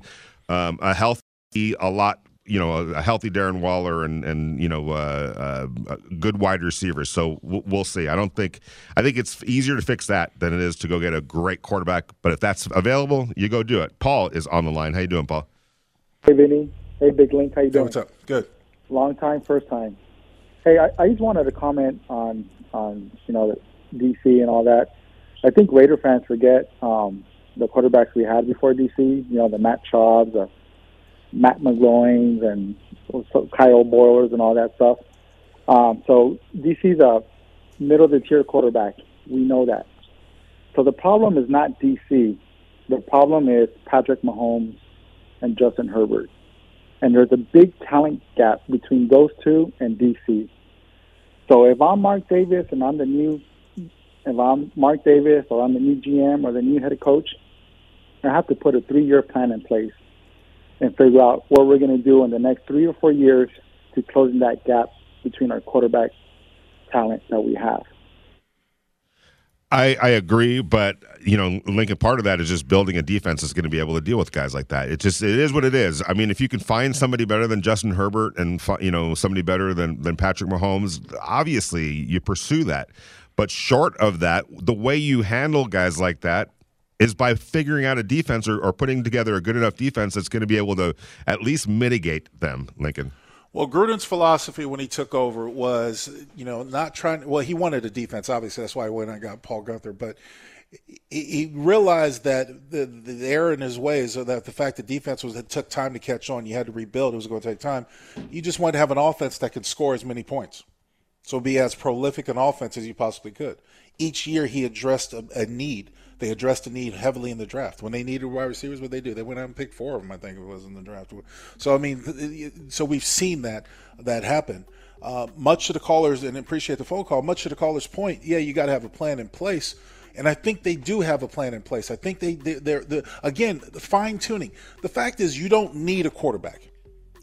um, a healthy, a lot, you know, a, a healthy Darren Waller and and you know, uh, uh, good wide receivers. So we'll, we'll see. I don't think I think it's easier to fix that than it is to go get a great quarterback. But if that's available, you go do it. Paul is on the line. How you doing, Paul? Hey, Vinny. Hey, Big Link. How you doing? Hey, what's up? Good. Long time, first time. Hey, I, I just wanted to comment on on you know DC and all that. I think Raider fans forget um, the quarterbacks we had before DC. You know, the Matt Schaubs, the Matt McGloins, and Kyle Bollers and all that stuff. Um, so DC's a middle of the tier quarterback. We know that. So the problem is not DC. The problem is Patrick Mahomes and Justin Herbert. And there's a big talent gap between those two and DC. So if I'm Mark Davis and I'm the new if I'm Mark Davis or I'm the new GM or the new head coach, I have to put a three-year plan in place and figure out what we're going to do in the next three or four years to closing that gap between our quarterback talent that we have. I, I agree, but you know, Lincoln. Part of that is just building a defense that's going to be able to deal with guys like that. It just it is what it is. I mean, if you can find somebody better than Justin Herbert and you know somebody better than than Patrick Mahomes, obviously you pursue that. But short of that, the way you handle guys like that is by figuring out a defense or, or putting together a good enough defense that's going to be able to at least mitigate them, Lincoln. Well, Gruden's philosophy when he took over was, you know, not trying. Well, he wanted a defense. Obviously, that's why I went and got Paul Guenther. But he, he realized that the, the error in his ways, or that the fact that defense was it took time to catch on, you had to rebuild. It was going to take time. You just wanted to have an offense that could score as many points. So be as prolific an offense as you possibly could. Each year he addressed a, a need. They addressed a need heavily in the draft. When they needed wide receivers, what they do? They went out and picked four of them. I think it was in the draft. So I mean, so we've seen that that happen. Uh, much to the callers, and appreciate the phone call. Much to the caller's point, yeah, you got to have a plan in place, and I think they do have a plan in place. I think they, they they're, they're again the fine tuning. The fact is, you don't need a quarterback.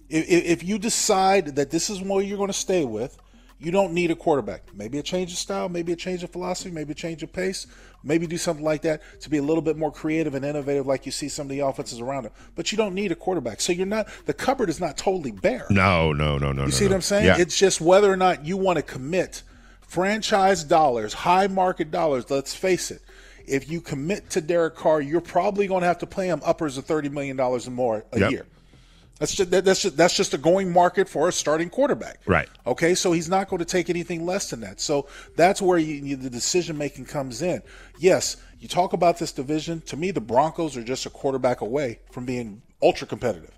If, if you decide that this is what you're going to stay with, you don't need a quarterback. Maybe a change of style, maybe a change of philosophy, maybe a change of pace, maybe do something like that to be a little bit more creative and innovative, like you see some of the offenses around it. But you don't need a quarterback. So you're not, the cupboard is not totally bare. No, no, no, no. You no, see no. what I'm saying? Yeah. It's just whether or not you want to commit franchise dollars, high market dollars. Let's face it. If you commit to Derek Carr, you're probably going to have to pay him uppers of $30 million and more a Yep. year. That's just that's just that's just a going market for a starting quarterback. Right. Okay, so he's not going to take anything less than that. So that's where you, you, the decision making comes in. Yes, you talk about this division. To me, the Broncos are just a quarterback away from being ultra competitive.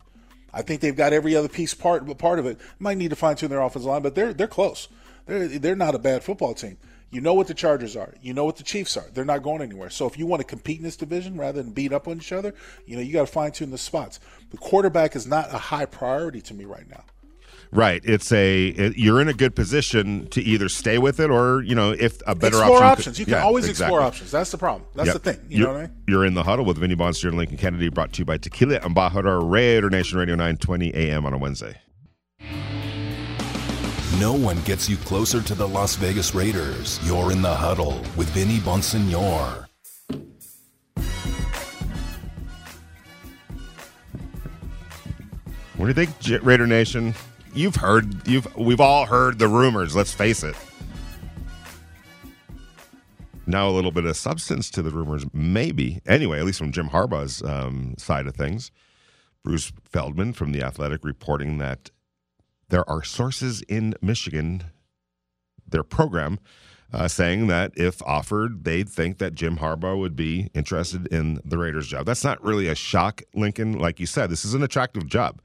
I think they've got every other piece part part of it. Might need to fine tune their offensive line, but they're they're close. They're they're not a bad football team. You know what the Chargers are. You know what the Chiefs are. They're not going anywhere. So if you want to compete in this division rather than beat up on each other, you know you got to fine tune the spots. The quarterback is not a high priority to me right now. Right. It's a it, you're in a good position to either stay with it or you know if a better explore option. options. You can Yeah, always exactly. explore options. That's the problem. That's Yep. the thing. You you're, know what I mean? You're in the huddle with Vinny Bonster and Lincoln Kennedy, brought to you by Tequila Embajador Raider Nation Radio 920 AM on a Wednesday. No one gets you closer to the Las Vegas Raiders. You're in the huddle with Vinny Bonsignore. What do you think, Raider Nation? You've heard, you've we've all heard the rumors. Let's face it. Now a little bit of substance to the rumors, maybe. Anyway, at least from Jim Harbaugh's um, side of things, Bruce Feldman from the Athletic reporting that there are sources in Michigan, their program, uh, saying that if offered, they'd think that Jim Harbaugh would be interested in the Raiders job. That's not really a shock, Lincoln. Like you said, this is an attractive job.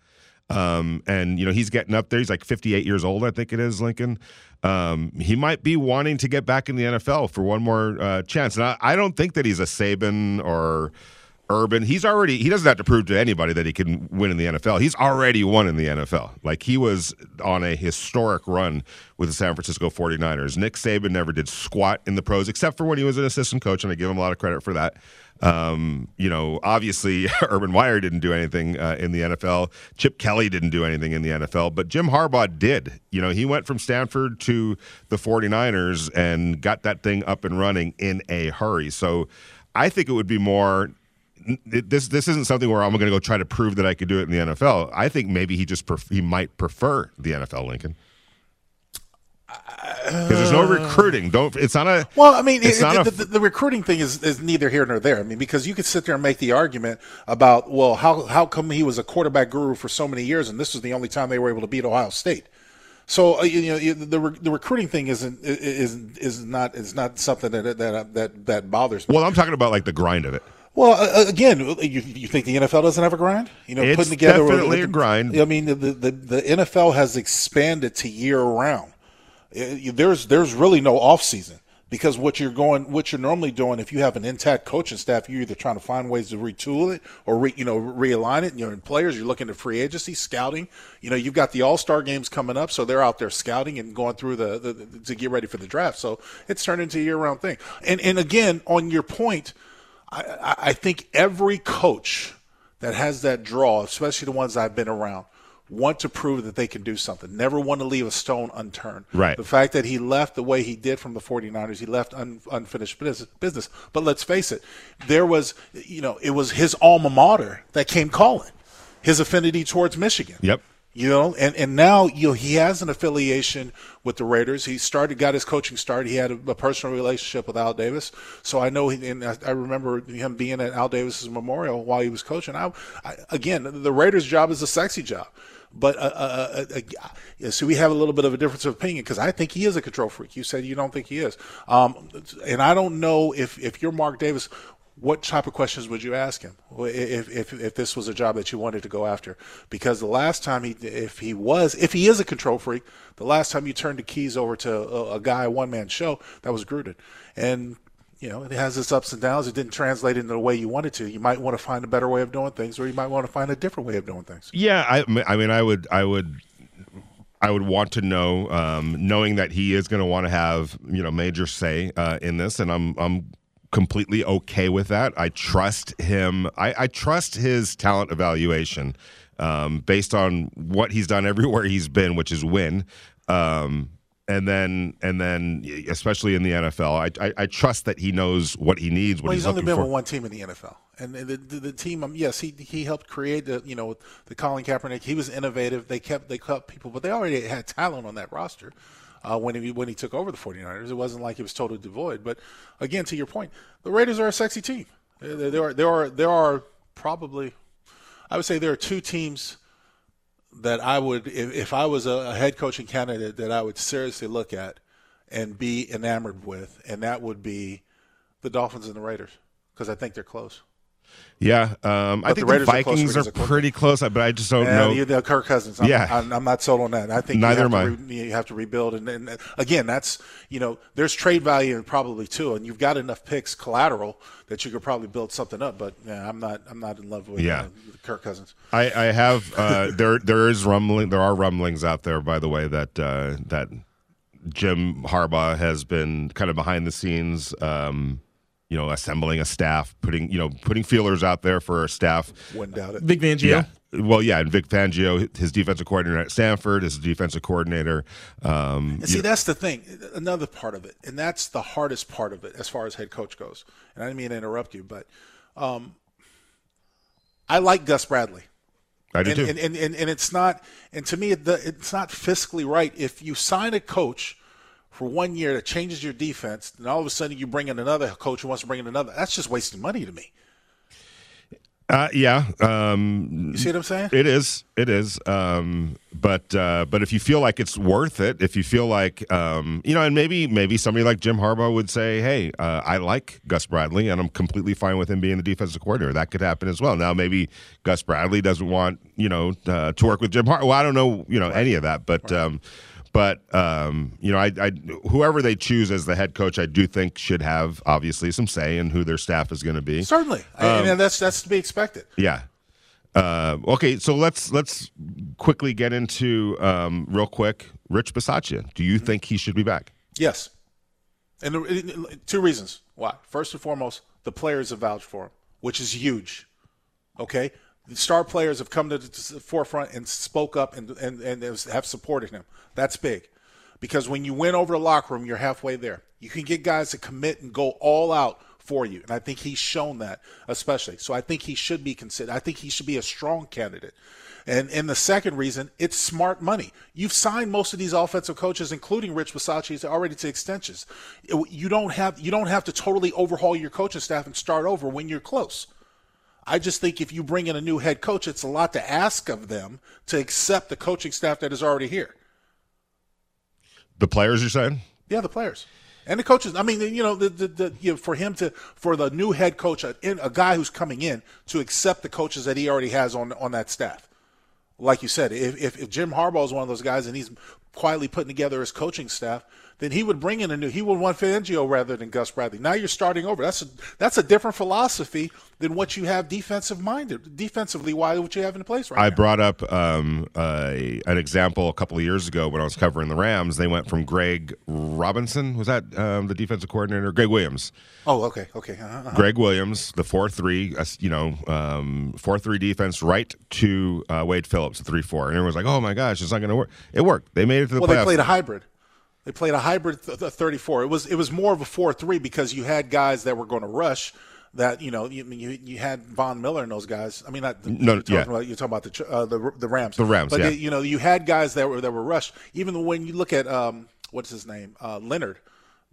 Um, and you know he's getting up there. He's like 58 years old, I think it is. Lincoln. Um, he might be wanting to get back in the NFL for one more uh, chance. And I, I don't think that he's a Saban or Urban. He's already he doesn't have to prove to anybody that he can win in the NFL. He's already won in the NFL. Like he was on a historic run with the San Francisco 49ers. Nick Saban never did squat in the pros except for when he was an assistant coach, and I give him a lot of credit for that. Um, you know, obviously Urban Meyer didn't do anything uh, in the NFL. Chip Kelly didn't do anything in the NFL, but Jim Harbaugh did. You know, he went from Stanford to the 49ers and got that thing up and running in a hurry. So I think it would be more it- this this isn't something where I'm going to go try to prove that I could do it in the NFL. I think maybe he just pref- he might prefer the NFL, Lincoln. Because there's no recruiting. Don't. It's not a. Well, I mean, it's it, not the, a. the, the recruiting thing is, is neither here nor there. I mean, because you could sit there and make the argument about, well, how how come he was a quarterback guru for so many years, and this was the only time they were able to beat Ohio State. So uh, you know the re- the recruiting thing isn't is is not is not something that that that that bothers me. well, I'm talking about like the grind of it. Well, uh, again, you, you think the NFL doesn't have a grind? You know, It's putting together definitely a grind. I mean, the, the the NFL has expanded to year round. Uh, There's there's really no off season because what you're going, what you're normally doing, if you have an intact coaching staff, you're either trying to find ways to retool it or re, you know realign it. You know, in players, you're looking at free agency, scouting. You know, you've got the All Star games coming up, so they're out there scouting and going through the, the, the to get ready for the draft. So it's turned into a year round thing. And and again, on your point. I, I- think every coach that has that draw, especially the ones I've been around, want to prove that they can do something. Never want to leave a stone unturned. Right. The fact that he left the way he did from the 49ers, he left un, unfinished business. But let's face it, there was, you know, it was his alma mater that came calling, his affinity towards Michigan. Yep. You know, and, and now you know he has an affiliation with the Raiders. He started, got his coaching start. He had a, a personal relationship with Al Davis, so I know. He, and I, I remember him being at Al Davis's memorial while he was coaching. I, I, again, the Raiders' job is a sexy job, but uh, uh, uh, uh, so we have a little bit of a difference of opinion because I think he is a control freak. You said you don't think he is, um, and I don't know if if you're Mark Davis what type of questions would you ask him if, if if this was a job that you wanted to go after? Because the last time he, if he was, if he is a control freak, the last time you turned the keys over to a, a guy one man show, that was Gruden, and you know it has its ups and downs. It didn't translate into the way you wanted to. You might want to find a better way of doing things, or you might want to find a different way of doing things. Yeah, I, I mean, I would, I would, I would want to know, um, knowing that he is going to want to have you know major say uh, in this, and I'm, I'm completely okay with that. I trust him. I, I trust his talent evaluation um, based on what he's done everywhere he's been, which is win. Um, and then, and then, especially in the NFL, I, I, I trust that he knows what he needs. What Well, he's, he's, only been for. with one team in the NFL, and the the, the team. Um, yes, he he helped create the you know the Colin Kaepernick. He was innovative. They kept they kept people, but they already had talent on that roster. Uh, when he when he took over the 49ers, it wasn't like he was totally devoid. But again, to your point, the Raiders are a sexy team. There, there are there are there are probably, I would say there are two teams that I would, if, if I was a head coaching candidate, that I would seriously look at and be enamored with, and that would be the Dolphins and the Raiders because I think they're close. Yeah, um, I think the the, Raiders are closer Vikings are pretty close, but I just don't Yeah, know. you know, Kirk Cousins. I'm, Yeah. I'm, I'm not sold on that. I think Neither you have am to I. Re, you have to rebuild, and, and again, that's you know, there's trade value and probably too, and you've got enough picks collateral that you could probably build something up. But yeah, I'm not, I'm not in love with Yeah. uh, Kirk Cousins. I, I have uh, there. There is rumbling. There are rumblings out there, by the way, that uh, that Jim Harbaugh has been kind of behind the scenes. Um, you know, assembling a staff, putting you know, putting feelers out there for a staff. Wouldn't doubt it. Vic Fangio. Yeah. Well, yeah, and Vic Fangio, his defensive coordinator at Stanford, is his defensive coordinator. Um, And see, that's the thing. Another part of it, and that's the hardest part of it as far as head coach goes. And I didn't mean to interrupt you, but um, I like Gus Bradley. I do and, too. and, and, and, and it's not and to me it, it's not fiscally right if you sign a coach for one year that changes your defense and all of a sudden you bring in another coach who wants to bring in another that's just wasting money to me Uh, yeah, um, you see what i'm saying it is. It is. Um, but uh, but if you feel like it's worth it, if you feel like um, you know, and maybe maybe somebody like Jim Harbaugh would say, "Hey, uh, I like Gus Bradley, and I'm completely fine with him being the defensive coordinator." That could happen as well. Now, maybe Gus Bradley doesn't want you know uh, to work with Jim Harbaugh. Well, I don't know you know any of that, but. Um, but um, you know, I, I whoever they choose as the head coach, I do think should have obviously some say in who their staff is going to be. certainly Um, and that's that's to be expected Yeah. Uh, okay, so let's let's quickly get into um, real quick. Rich Bisaccia, do you think he should be back? yes and the- two reasons why first and foremost the players have vouched for him which is huge okay star players have come to the forefront and spoke up and, and, and have supported him. That's big. Because when you win over the locker room, you're halfway there. You can get guys to commit and go all out for you. And I think he's shown that, especially. So I think he should be considered. I think he should be a strong candidate. And and the second reason, it's smart money. You've signed most of these offensive coaches, including Rich Bisaccia, already to extensions. You don't have you don't have to totally overhaul your coaching staff and start over when you're close. I just think if you bring in a new head coach, it's a lot to ask of them to accept the coaching staff that is already here. The players you're saying? Yeah, the players and the coaches. I mean, you know, the, the, the you know, for him to for the new head coach, a, a guy who's coming in to accept the coaches that he already has on on that staff. Like you said, if if, if Jim Harbaugh is one of those guys and he's quietly putting together his coaching staff, then he would bring in a new. He would want Fangio rather than Gus Bradley. Now you're starting over. That's a that's a different philosophy than what you have defensive minded, defensively. Why what you have in place right I now? brought up um, uh, an example a couple of years ago when I was covering the Rams. They went from Greg Robinson, was that um, the defensive coordinator? Gregg Williams. oh, okay, okay. Uh-huh, uh-huh. Gregg Williams, the four three, uh, you know, um, four three defense, right to uh, Wade Phillips, three four, and everyone's like, "Oh my gosh, it's not going to work." It worked. They made it to the Well, playoffs. they played a hybrid. They played a hybrid th- th- 34. It was it was more of a 4-3 because you had guys that were going to rush. That you know you you, you had Von Miller and those guys. I mean, not No, you're talking yeah. about, you're talking about the uh, the the Rams. The Rams, but yeah. they, you know you had guys that were that were rushed. Even when you look at um, what's his name uh, Leonard,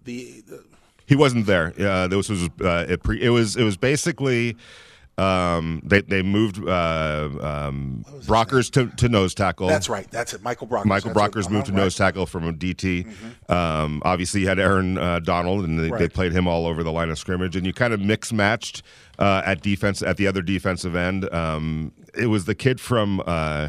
the, the He wasn't there. Uh, this was uh, it, pre, it was it was basically um, they they moved uh, um, Brockers to, to nose tackle. that's right, that's it. Michael Brockers. Michael That's Brockers what- moved to uh-huh, nose tackle from a DT. Um, obviously, you had Aaron uh, Donald, and they, they played him all over the line of scrimmage. And you kind of mix matched uh, at defense at the other defensive end. Um, it was the kid from uh,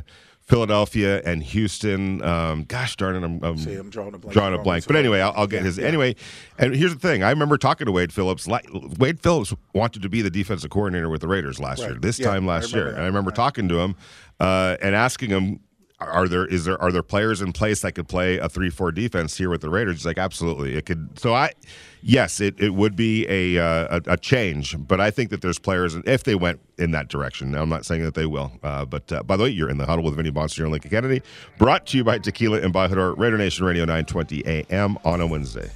Philadelphia and Houston. Um, gosh darn it, I'm, I'm, See, I'm drawing a blank. drawing a blank. But anyway, I'll, I'll get his anyway. And here's the thing: I remember talking to Wade Phillips. Like, Wade Phillips wanted to be the defensive coordinator with the Raiders last Right. year. This Yeah, time last year, that. and I remember Right. talking to him uh, and asking him. Are there is there are there players in place that could play a three four defense here with the Raiders? He's like, absolutely, it could. So I, yes, it, it would be a, uh, a a change, but I think that there's players if they went in that direction. Now I'm not saying that they will, uh, but uh, by the way, you're in the huddle with Vinny Bonster and Lincoln Kennedy, brought to you by Tequila Embajador, Raider Nation Radio 920 AM on a Wednesday.